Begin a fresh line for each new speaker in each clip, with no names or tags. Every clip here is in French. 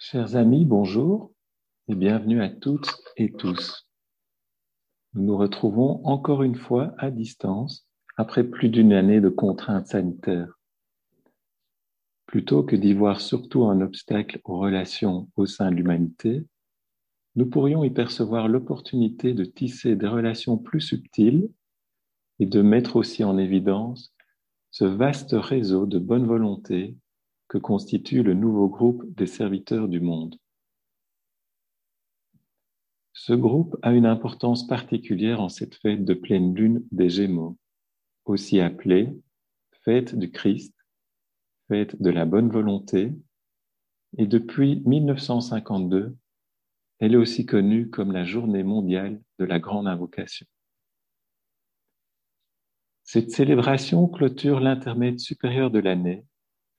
Chers amis, bonjour et bienvenue à toutes et tous. Nous nous retrouvons encore une fois à distance après plus d'une année de contraintes sanitaires. Plutôt que d'y voir surtout un obstacle aux relations au sein de l'humanité, nous pourrions y percevoir l'opportunité de tisser des relations plus subtiles et de mettre aussi en évidence ce vaste réseau de bonne volonté que constitue le nouveau groupe des serviteurs du monde. Ce groupe a une importance particulière en cette fête de pleine lune des Gémeaux, aussi appelée fête du Christ, fête de la bonne volonté, et depuis 1952, elle est aussi connue comme la journée mondiale de la grande invocation. Cette célébration clôture l'intermède supérieur de l'année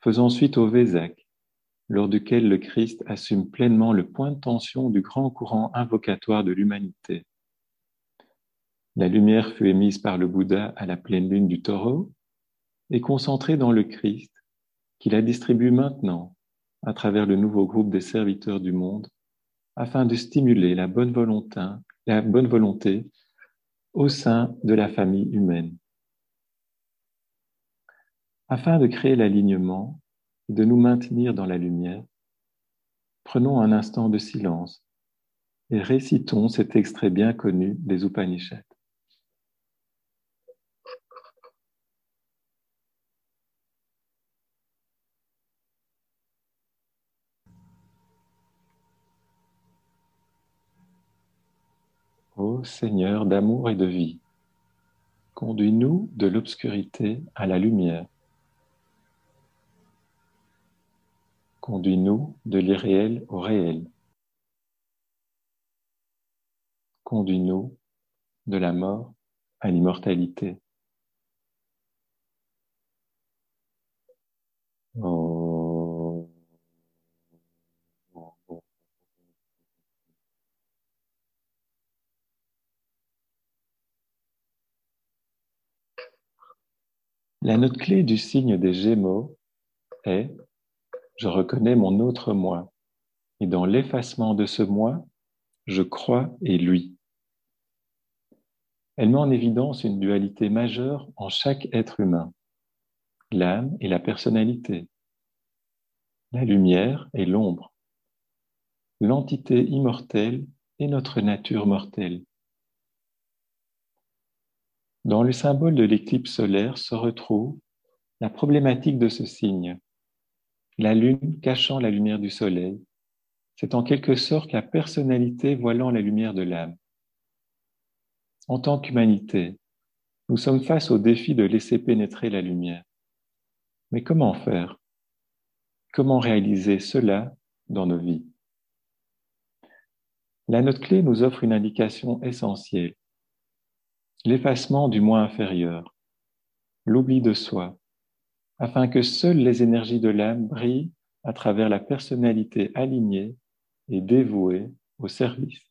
faisant suite au Vésac, lors duquel le Christ assume pleinement le point de tension du grand courant invocatoire de l'humanité. La lumière fut émise par le Bouddha à la pleine lune du taureau et concentrée dans le Christ, qui la distribue maintenant à travers le nouveau groupe des serviteurs du monde, afin de stimuler la bonne volonté, la bonne volonté au sein de la famille humaine. Afin de créer l'alignement et de nous maintenir dans la lumière, prenons un instant de silence et récitons cet extrait bien connu des Upanishads. Ô Seigneur d'amour et de vie, conduis-nous de l'obscurité à la lumière Conduis-nous de l'irréel au réel. Conduis-nous de la mort à l'immortalité. La note clé du signe des Gémeaux est je reconnais mon autre moi, et dans l'effacement de ce moi, je crois et lui. Elle met en évidence une dualité majeure en chaque être humain, l'âme et la personnalité, la lumière et l'ombre, l'entité immortelle et notre nature mortelle. Dans le symbole de l'éclipse solaire se retrouve la problématique de ce signe, la lune cachant la lumière du soleil, c'est en quelque sorte la personnalité voilant la lumière de l'âme. En tant qu'humanité, nous sommes face au défi de laisser pénétrer la lumière. Mais comment faire? Comment réaliser cela dans nos vies? La note clé nous offre une indication essentielle. L'effacement du moi inférieur, l'oubli de soi, afin que seules les énergies de l'âme brillent à travers la personnalité alignée et dévouée au service.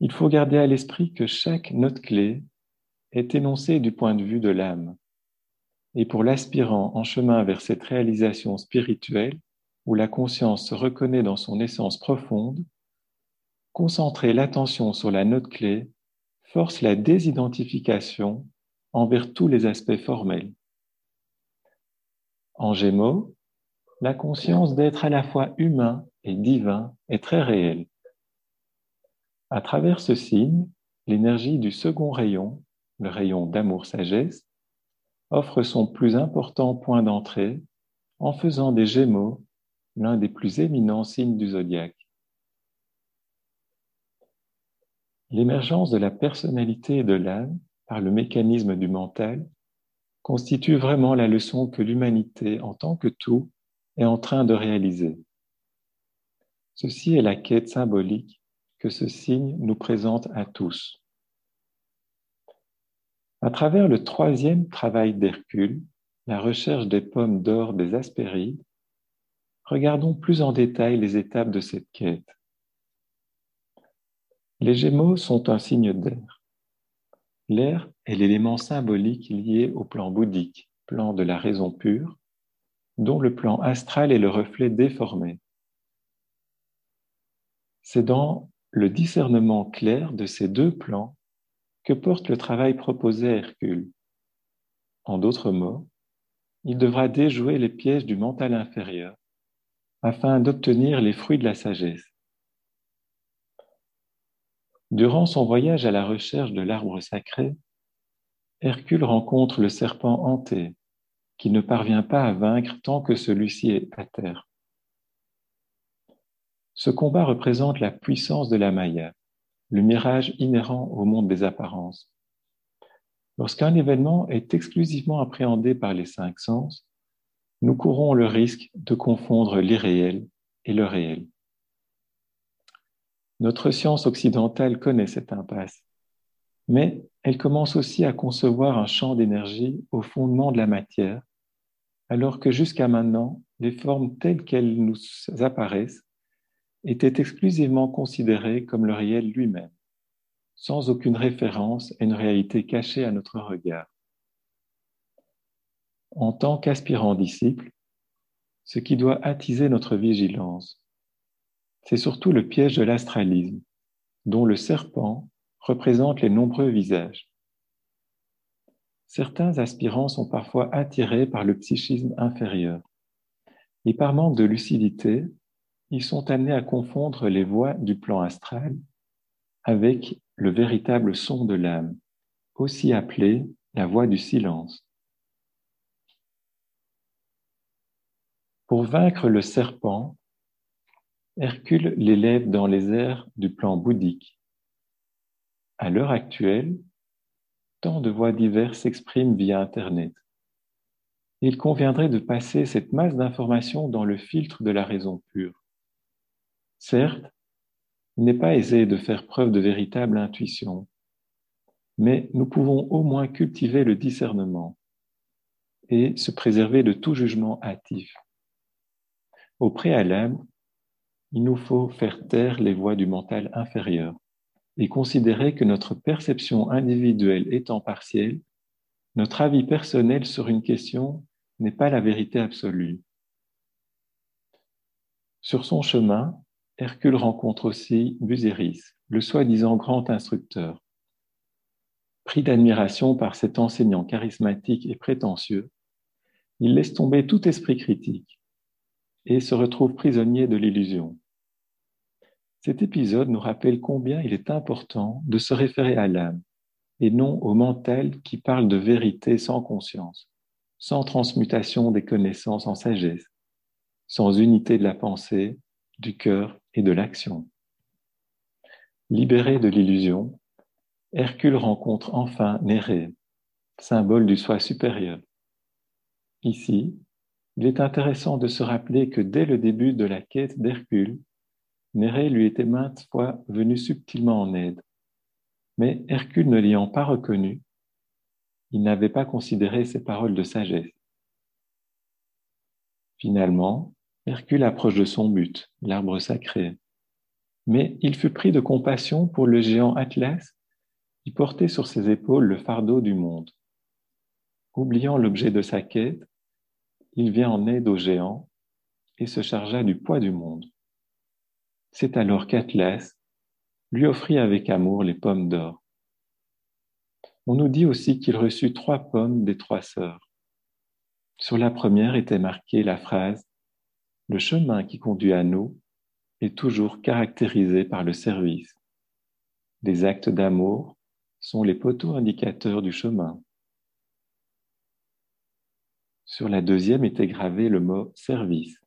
Il faut garder à l'esprit que chaque note clé est énoncée du point de vue de l'âme. Et pour l'aspirant en chemin vers cette réalisation spirituelle, où la conscience se reconnaît dans son essence profonde, concentrer l'attention sur la note clé force la désidentification envers tous les aspects formels. En Gémeaux, la conscience d'être à la fois humain et divin est très réelle. À travers ce signe, l'énergie du second rayon, le rayon d'amour-sagesse, offre son plus important point d'entrée en faisant des Gémeaux l'un des plus éminents signes du zodiaque. L'émergence de la personnalité et de l'âme par le mécanisme du mental constitue vraiment la leçon que l'humanité en tant que tout est en train de réaliser. Ceci est la quête symbolique que ce signe nous présente à tous. À travers le troisième travail d'Hercule, la recherche des pommes d'or des Aspérides, regardons plus en détail les étapes de cette quête. Les Gémeaux sont un signe d'air. L'air est l'élément symbolique lié au plan bouddhique, plan de la raison pure, dont le plan astral est le reflet déformé. C'est dans le discernement clair de ces deux plans que porte le travail proposé à Hercule. En d'autres mots, il devra déjouer les pièges du mental inférieur afin d'obtenir les fruits de la sagesse. Durant son voyage à la recherche de l'arbre sacré, Hercule rencontre le serpent hanté, qui ne parvient pas à vaincre tant que celui-ci est à terre. Ce combat représente la puissance de la Maya, le mirage inhérent au monde des apparences. Lorsqu'un événement est exclusivement appréhendé par les cinq sens, nous courons le risque de confondre l'irréel et le réel. Notre science occidentale connaît cette impasse, mais elle commence aussi à concevoir un champ d'énergie au fondement de la matière, alors que jusqu'à maintenant, les formes telles qu'elles nous apparaissent étaient exclusivement considérées comme le réel lui-même sans aucune référence à une réalité cachée à notre regard. En tant qu'aspirant disciple, ce qui doit attiser notre vigilance, c'est surtout le piège de l'astralisme, dont le serpent représente les nombreux visages. Certains aspirants sont parfois attirés par le psychisme inférieur, et par manque de lucidité, ils sont amenés à confondre les voies du plan astral avec le véritable son de l'âme, aussi appelé la voix du silence. Pour vaincre le serpent, Hercule l'élève dans les airs du plan bouddhique. À l'heure actuelle, tant de voix diverses s'expriment via Internet. Il conviendrait de passer cette masse d'informations dans le filtre de la raison pure. Certes, il n'est pas aisé de faire preuve de véritable intuition, mais nous pouvons au moins cultiver le discernement et se préserver de tout jugement hâtif. Au préalable, il nous faut faire taire les voix du mental inférieur et considérer que notre perception individuelle étant partielle, notre avis personnel sur une question n'est pas la vérité absolue. Sur son chemin, Hercule rencontre aussi Busiris, le soi-disant grand instructeur. Pris d'admiration par cet enseignant charismatique et prétentieux, il laisse tomber tout esprit critique et se retrouve prisonnier de l'illusion. Cet épisode nous rappelle combien il est important de se référer à l'âme et non au mental qui parle de vérité sans conscience, sans transmutation des connaissances en sagesse, sans unité de la pensée, du cœur et de l'action. Libéré de l'illusion, Hercule rencontre enfin Nérée, symbole du soi supérieur. Ici, il est intéressant de se rappeler que dès le début de la quête d'Hercule, Nérée lui était maintes fois venu subtilement en aide. Mais Hercule ne l'ayant pas reconnu, il n'avait pas considéré ses paroles de sagesse. Finalement, Hercule approche de son but, l'arbre sacré. Mais il fut pris de compassion pour le géant Atlas qui portait sur ses épaules le fardeau du monde. Oubliant l'objet de sa quête, il vient en aide au géant et se chargea du poids du monde. C'est alors qu'Atlas lui offrit avec amour les pommes d'or. On nous dit aussi qu'il reçut trois pommes des trois sœurs. Sur la première était marquée la phrase le chemin qui conduit à nous est toujours caractérisé par le service. Les actes d'amour sont les poteaux indicateurs du chemin. Sur la deuxième était gravé le mot service.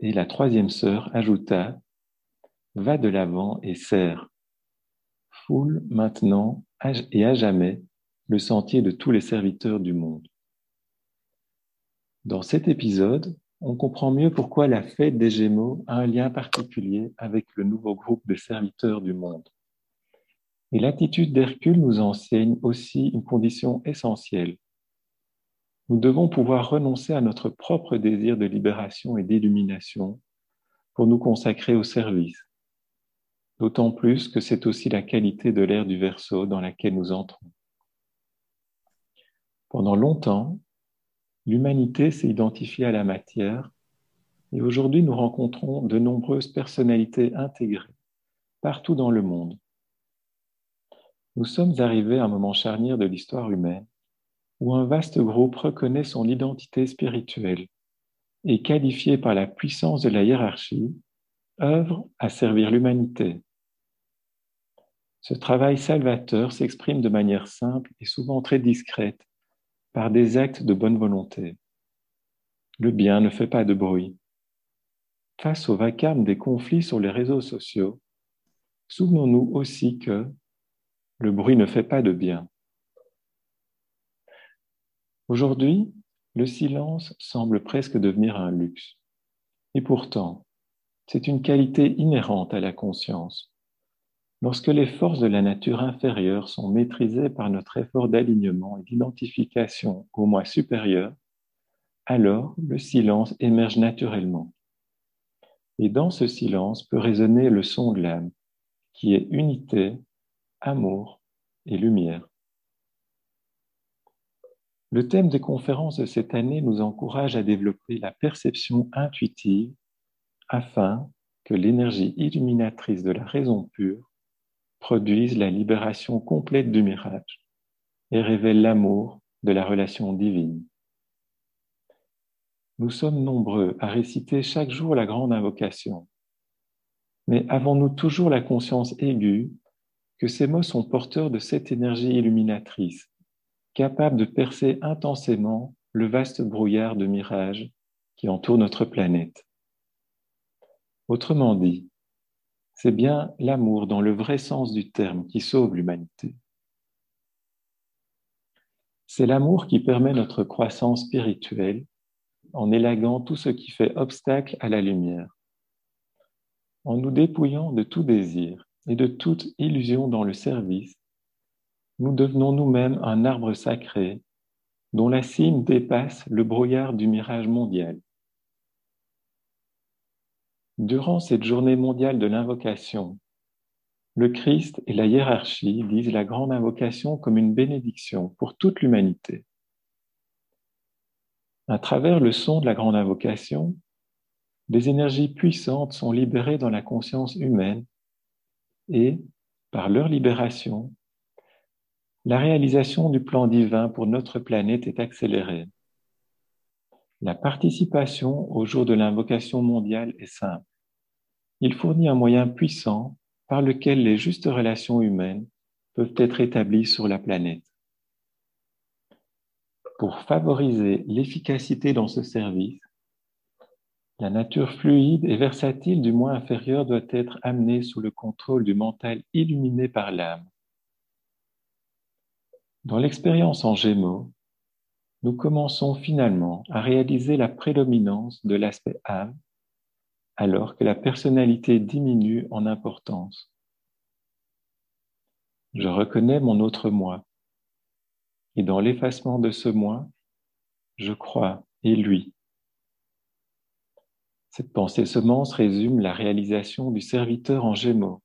Et la troisième sœur ajouta Va de l'avant et sert. Foule maintenant et à jamais le sentier de tous les serviteurs du monde. Dans cet épisode, on comprend mieux pourquoi la fête des Gémeaux a un lien particulier avec le nouveau groupe de serviteurs du monde. Et l'attitude d'Hercule nous enseigne aussi une condition essentielle. Nous devons pouvoir renoncer à notre propre désir de libération et d'illumination pour nous consacrer au service. D'autant plus que c'est aussi la qualité de l'ère du Verseau dans laquelle nous entrons. Pendant longtemps, l'humanité s'est identifiée à la matière et aujourd'hui nous rencontrons de nombreuses personnalités intégrées partout dans le monde. Nous sommes arrivés à un moment charnière de l'histoire humaine où un vaste groupe reconnaît son identité spirituelle et qualifié par la puissance de la hiérarchie, œuvre à servir l'humanité. Ce travail salvateur s'exprime de manière simple et souvent très discrète par des actes de bonne volonté. Le bien ne fait pas de bruit. Face au vacarme des conflits sur les réseaux sociaux, souvenons-nous aussi que le bruit ne fait pas de bien. Aujourd'hui, le silence semble presque devenir un luxe. Et pourtant, c'est une qualité inhérente à la conscience. Lorsque les forces de la nature inférieure sont maîtrisées par notre effort d'alignement et d'identification au moi supérieur, alors le silence émerge naturellement. Et dans ce silence peut résonner le son de l'âme, qui est unité, amour et lumière. Le thème des conférences de cette année nous encourage à développer la perception intuitive afin que l'énergie illuminatrice de la raison pure produise la libération complète du mirage et révèle l'amour de la relation divine. Nous sommes nombreux à réciter chaque jour la grande invocation, mais avons-nous toujours la conscience aiguë que ces mots sont porteurs de cette énergie illuminatrice capable de percer intensément le vaste brouillard de mirages qui entoure notre planète. Autrement dit, c'est bien l'amour dans le vrai sens du terme qui sauve l'humanité. C'est l'amour qui permet notre croissance spirituelle en élaguant tout ce qui fait obstacle à la lumière, en nous dépouillant de tout désir et de toute illusion dans le service nous devenons nous-mêmes un arbre sacré dont la cime dépasse le brouillard du mirage mondial. Durant cette journée mondiale de l'invocation, le Christ et la hiérarchie disent la grande invocation comme une bénédiction pour toute l'humanité. À travers le son de la grande invocation, des énergies puissantes sont libérées dans la conscience humaine et, par leur libération, la réalisation du plan divin pour notre planète est accélérée. La participation au jour de l'invocation mondiale est simple. Il fournit un moyen puissant par lequel les justes relations humaines peuvent être établies sur la planète. Pour favoriser l'efficacité dans ce service, la nature fluide et versatile du moi inférieur doit être amenée sous le contrôle du mental illuminé par l'âme. Dans l'expérience en Gémeaux, nous commençons finalement à réaliser la prédominance de l'aspect âme alors que la personnalité diminue en importance. Je reconnais mon autre moi et dans l'effacement de ce moi, je crois et lui. Cette pensée semence résume la réalisation du serviteur en Gémeaux.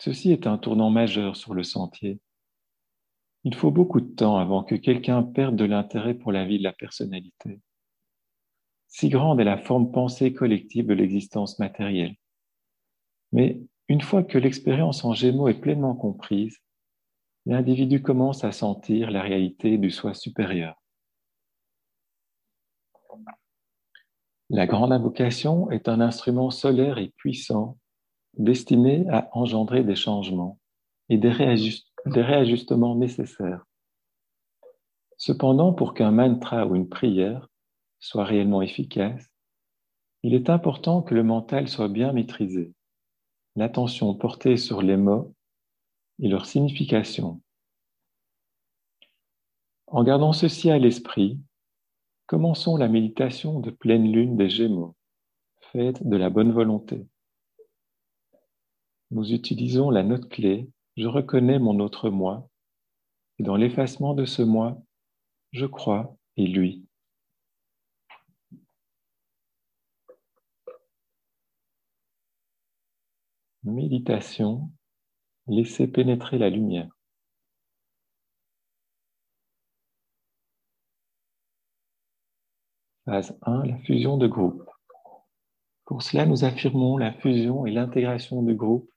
Ceci est un tournant majeur sur le sentier il faut beaucoup de temps avant que quelqu'un perde de l'intérêt pour la vie de la personnalité. Si grande est la forme pensée collective de l'existence matérielle. Mais une fois que l'expérience en gémeaux est pleinement comprise, l'individu commence à sentir la réalité du soi supérieur. La grande invocation est un instrument solaire et puissant destiné à engendrer des changements et des, réajustements des réajustements nécessaires. Cependant, pour qu'un mantra ou une prière soit réellement efficace, il est important que le mental soit bien maîtrisé, l'attention portée sur les mots et leur signification. En gardant ceci à l'esprit, commençons la méditation de pleine lune des Gémeaux, faite de la bonne volonté. Nous utilisons la note clé je reconnais mon autre moi, et dans l'effacement de ce moi, je crois et lui. Méditation, laissez pénétrer la lumière. Phase 1, la fusion de groupe. Pour cela, nous affirmons la fusion et l'intégration du groupe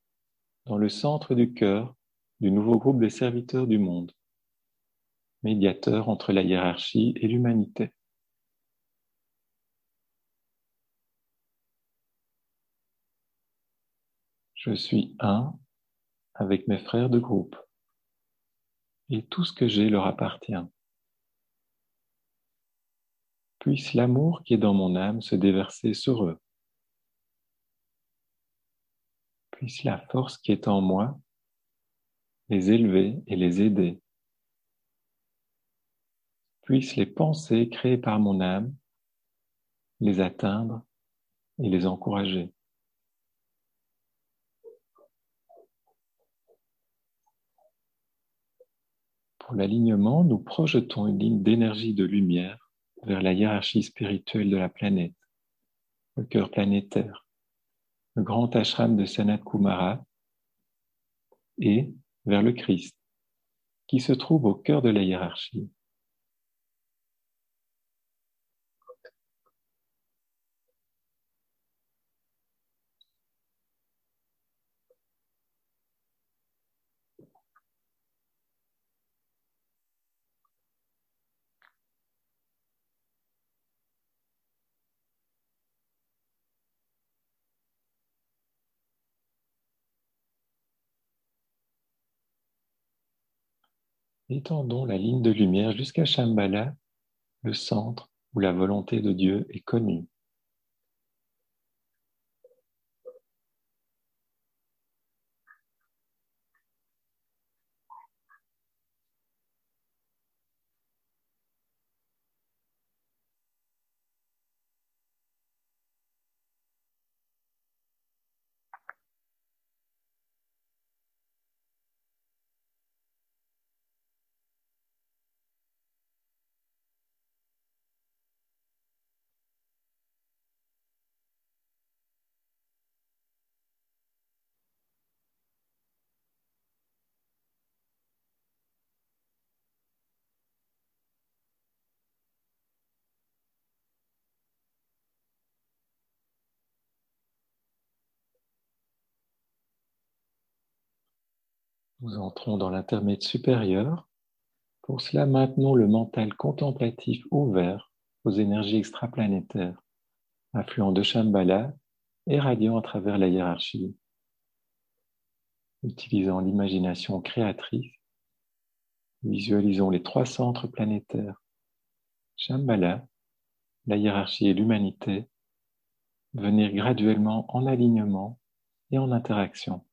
dans le centre du cœur du nouveau groupe des serviteurs du monde, médiateur entre la hiérarchie et l'humanité. Je suis un avec mes frères de groupe et tout ce que j'ai leur appartient. Puisse l'amour qui est dans mon âme se déverser sur eux. Puisse la force qui est en moi les élever et les aider. Puisse les pensées créées par mon âme les atteindre et les encourager. Pour l'alignement, nous projetons une ligne d'énergie de lumière vers la hiérarchie spirituelle de la planète, le cœur planétaire, le grand ashram de Sanat Kumara et vers le Christ, qui se trouve au cœur de la hiérarchie. Étendons la ligne de lumière jusqu'à Shambhala, le centre où la volonté de Dieu est connue. Nous entrons dans l'intermède supérieur. Pour cela, maintenons le mental contemplatif ouvert aux énergies extraplanétaires, affluent de Shambhala et radiant à travers la hiérarchie. Utilisant l'imagination créatrice, visualisons les trois centres planétaires, Shambhala, la hiérarchie et l'humanité, venir graduellement en alignement et en interaction.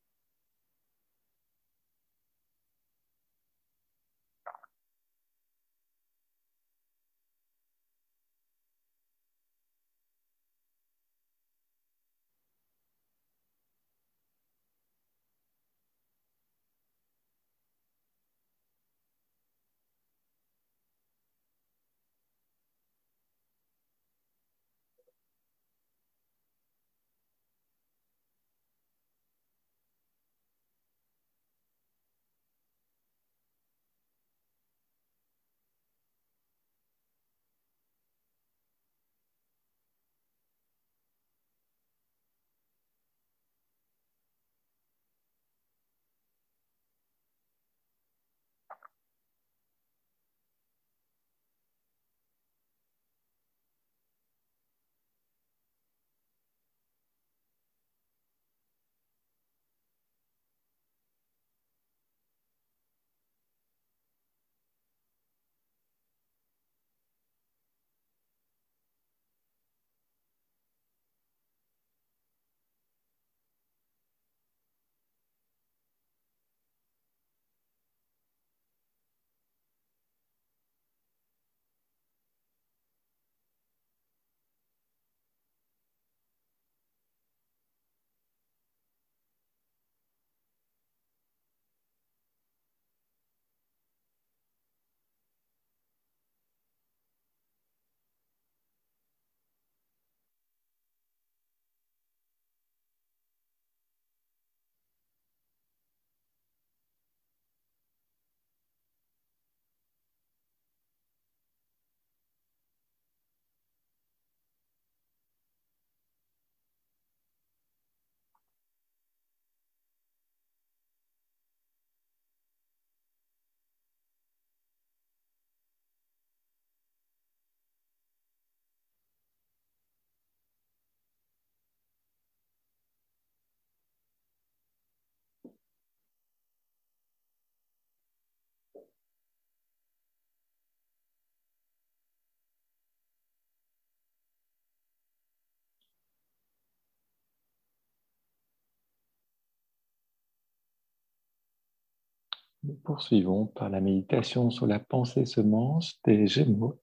Poursuivons par la méditation sur la pensée semence des Gémeaux.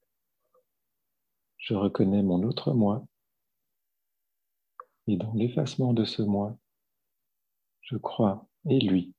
Je reconnais mon autre moi et dans l'effacement de ce moi, je crois et lui.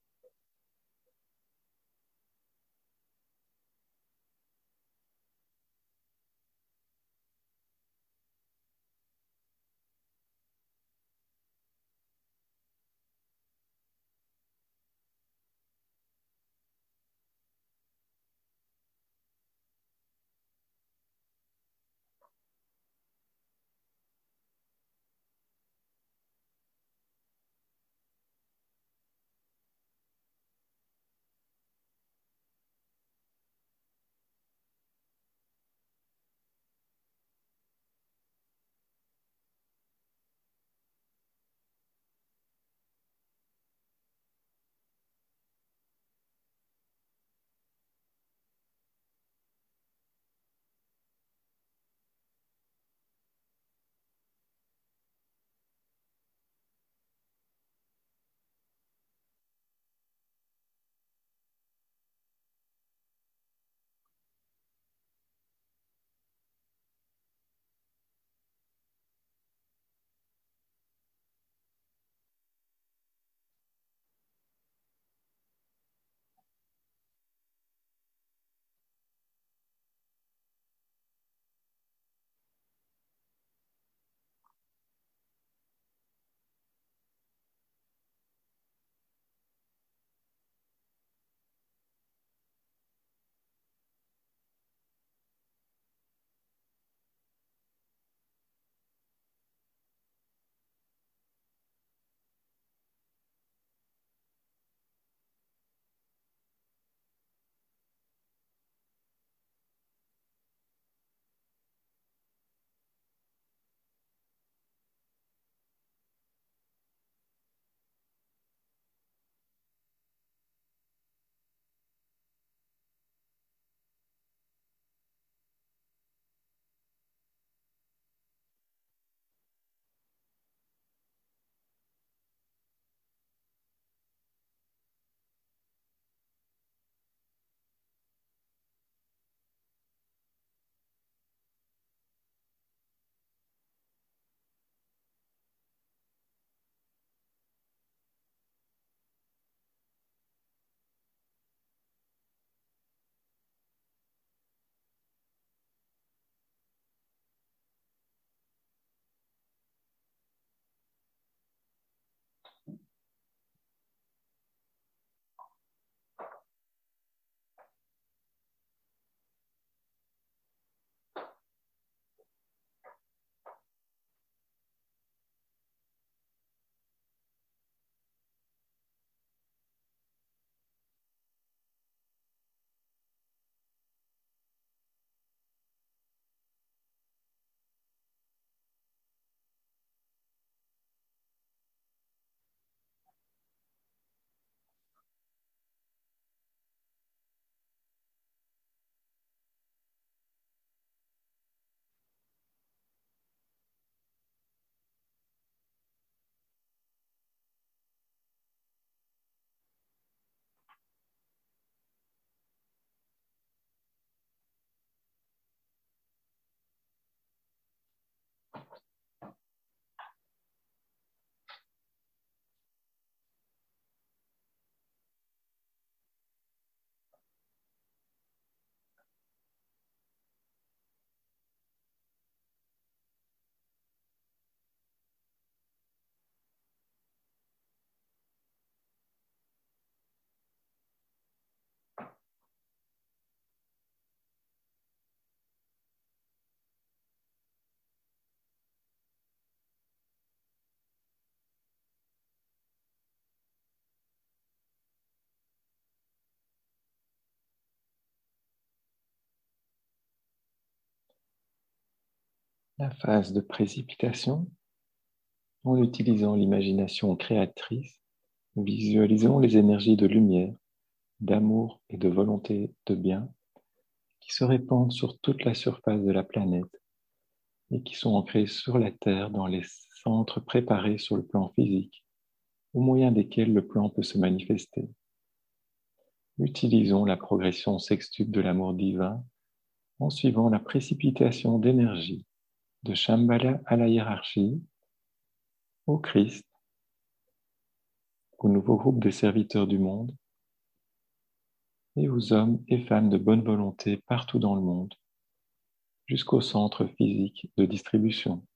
La phase de précipitation, en utilisant l'imagination créatrice, visualisons les énergies de lumière, d'amour et de volonté de bien qui se répandent sur toute la surface de la planète et qui sont ancrées sur la Terre dans les centres préparés sur le plan physique, au moyen desquels le plan peut se manifester. utilisons la progression sextuple de l'amour divin en suivant la précipitation d'énergie de Shambhala à la hiérarchie, au Christ, au nouveau groupe des serviteurs du monde et aux hommes et femmes de bonne volonté partout dans le monde, jusqu'au centre physique de distribution.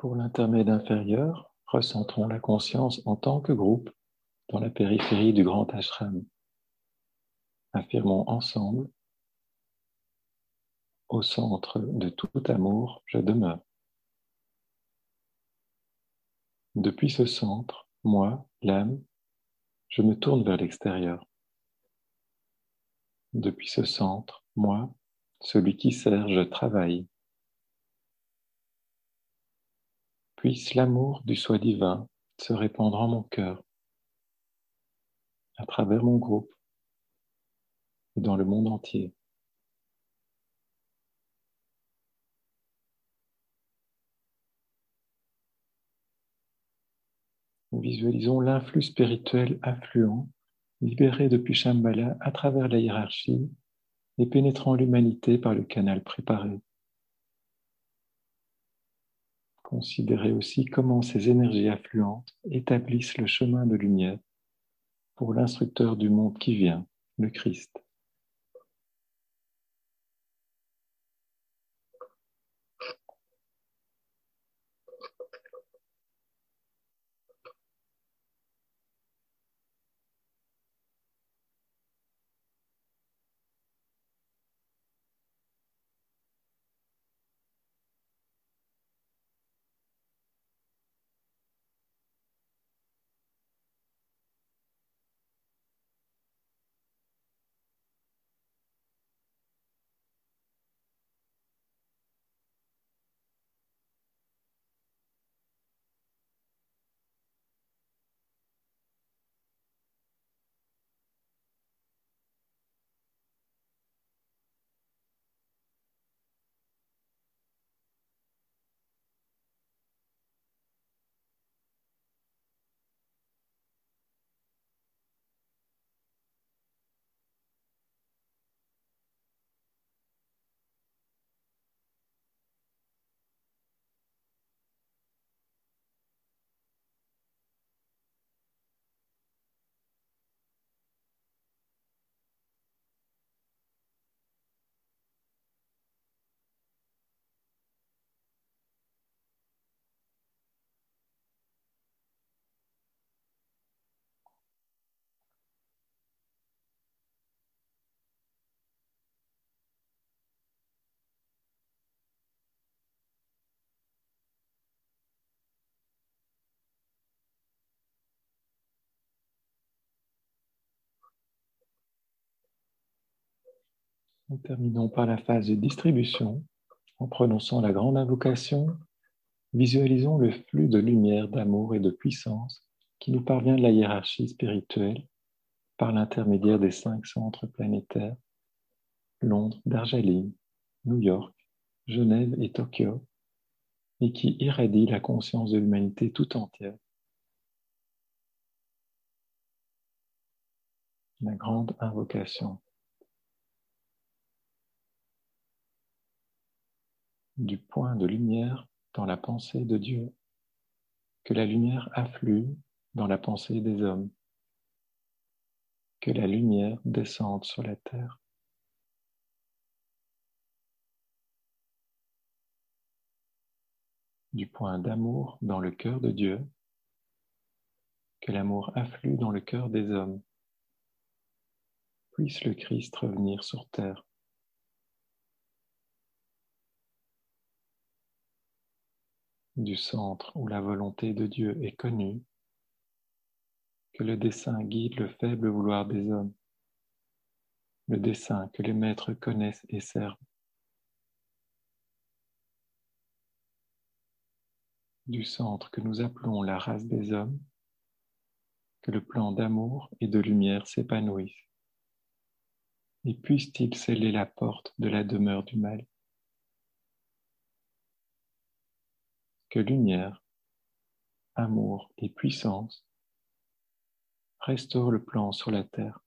Pour l'intermède inférieur, recentrons la conscience en tant que groupe dans la périphérie du grand ashram. Affirmons ensemble, au centre de tout amour, je demeure. Depuis ce centre, moi, l'âme, je me tourne vers l'extérieur. Depuis ce centre, moi, celui qui sert, je travaille. Puisse l'amour du soi divin se répandre en mon cœur, à travers mon groupe et dans le monde entier. Visualisons l'influx spirituel affluent, libéré depuis Shambhala à travers la hiérarchie et pénétrant l'humanité par le canal préparé. Considérez aussi comment ces énergies affluentes établissent le chemin de lumière pour l'instructeur du monde qui vient, le Christ. Nous terminons par la phase de distribution. En prononçant la grande invocation, visualisons le flux de lumière, d'amour et de puissance qui nous parvient de la hiérarchie spirituelle par l'intermédiaire des cinq centres planétaires, Londres, Darjeeling, New York, Genève et Tokyo, et qui irradie la conscience de l'humanité tout entière. La grande invocation. Du point de lumière dans la pensée de Dieu, que la lumière afflue dans la pensée des hommes que la lumière descende sur la terre. Du point d'amour dans le cœur de Dieu, que l'amour afflue dans le cœur des hommes. Puisse le Christ revenir sur terre. Du centre où la volonté de Dieu est connue, que le dessein guide le faible vouloir des hommes, le dessein que les maîtres connaissent et servent. Du centre que nous appelons la race des hommes, que le plan d'amour et de lumière s'épanouisse. Et puisse-t-il sceller la porte de la demeure du mal? Que lumière, amour et puissance restaure le plan sur la terre.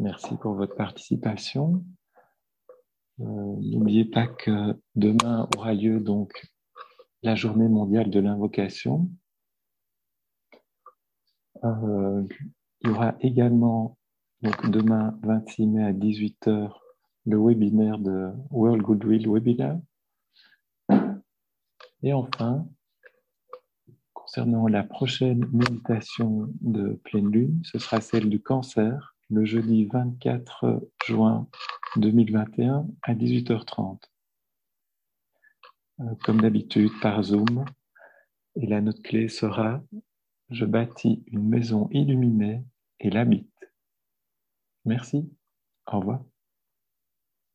Merci pour votre participation. Euh, n'oubliez pas que demain aura lieu donc la journée mondiale de l'invocation. Euh, il y aura également demain 26 mai à 18h le webinaire de World Goodwill Webinar. Et enfin, concernant la prochaine méditation de pleine lune, ce sera celle du cancer le jeudi 24 juin 2021 à 18h30. Euh, comme d'habitude, par Zoom. Et la note clé sera Je bâtis une maison illuminée et l'habite. Merci. Au revoir.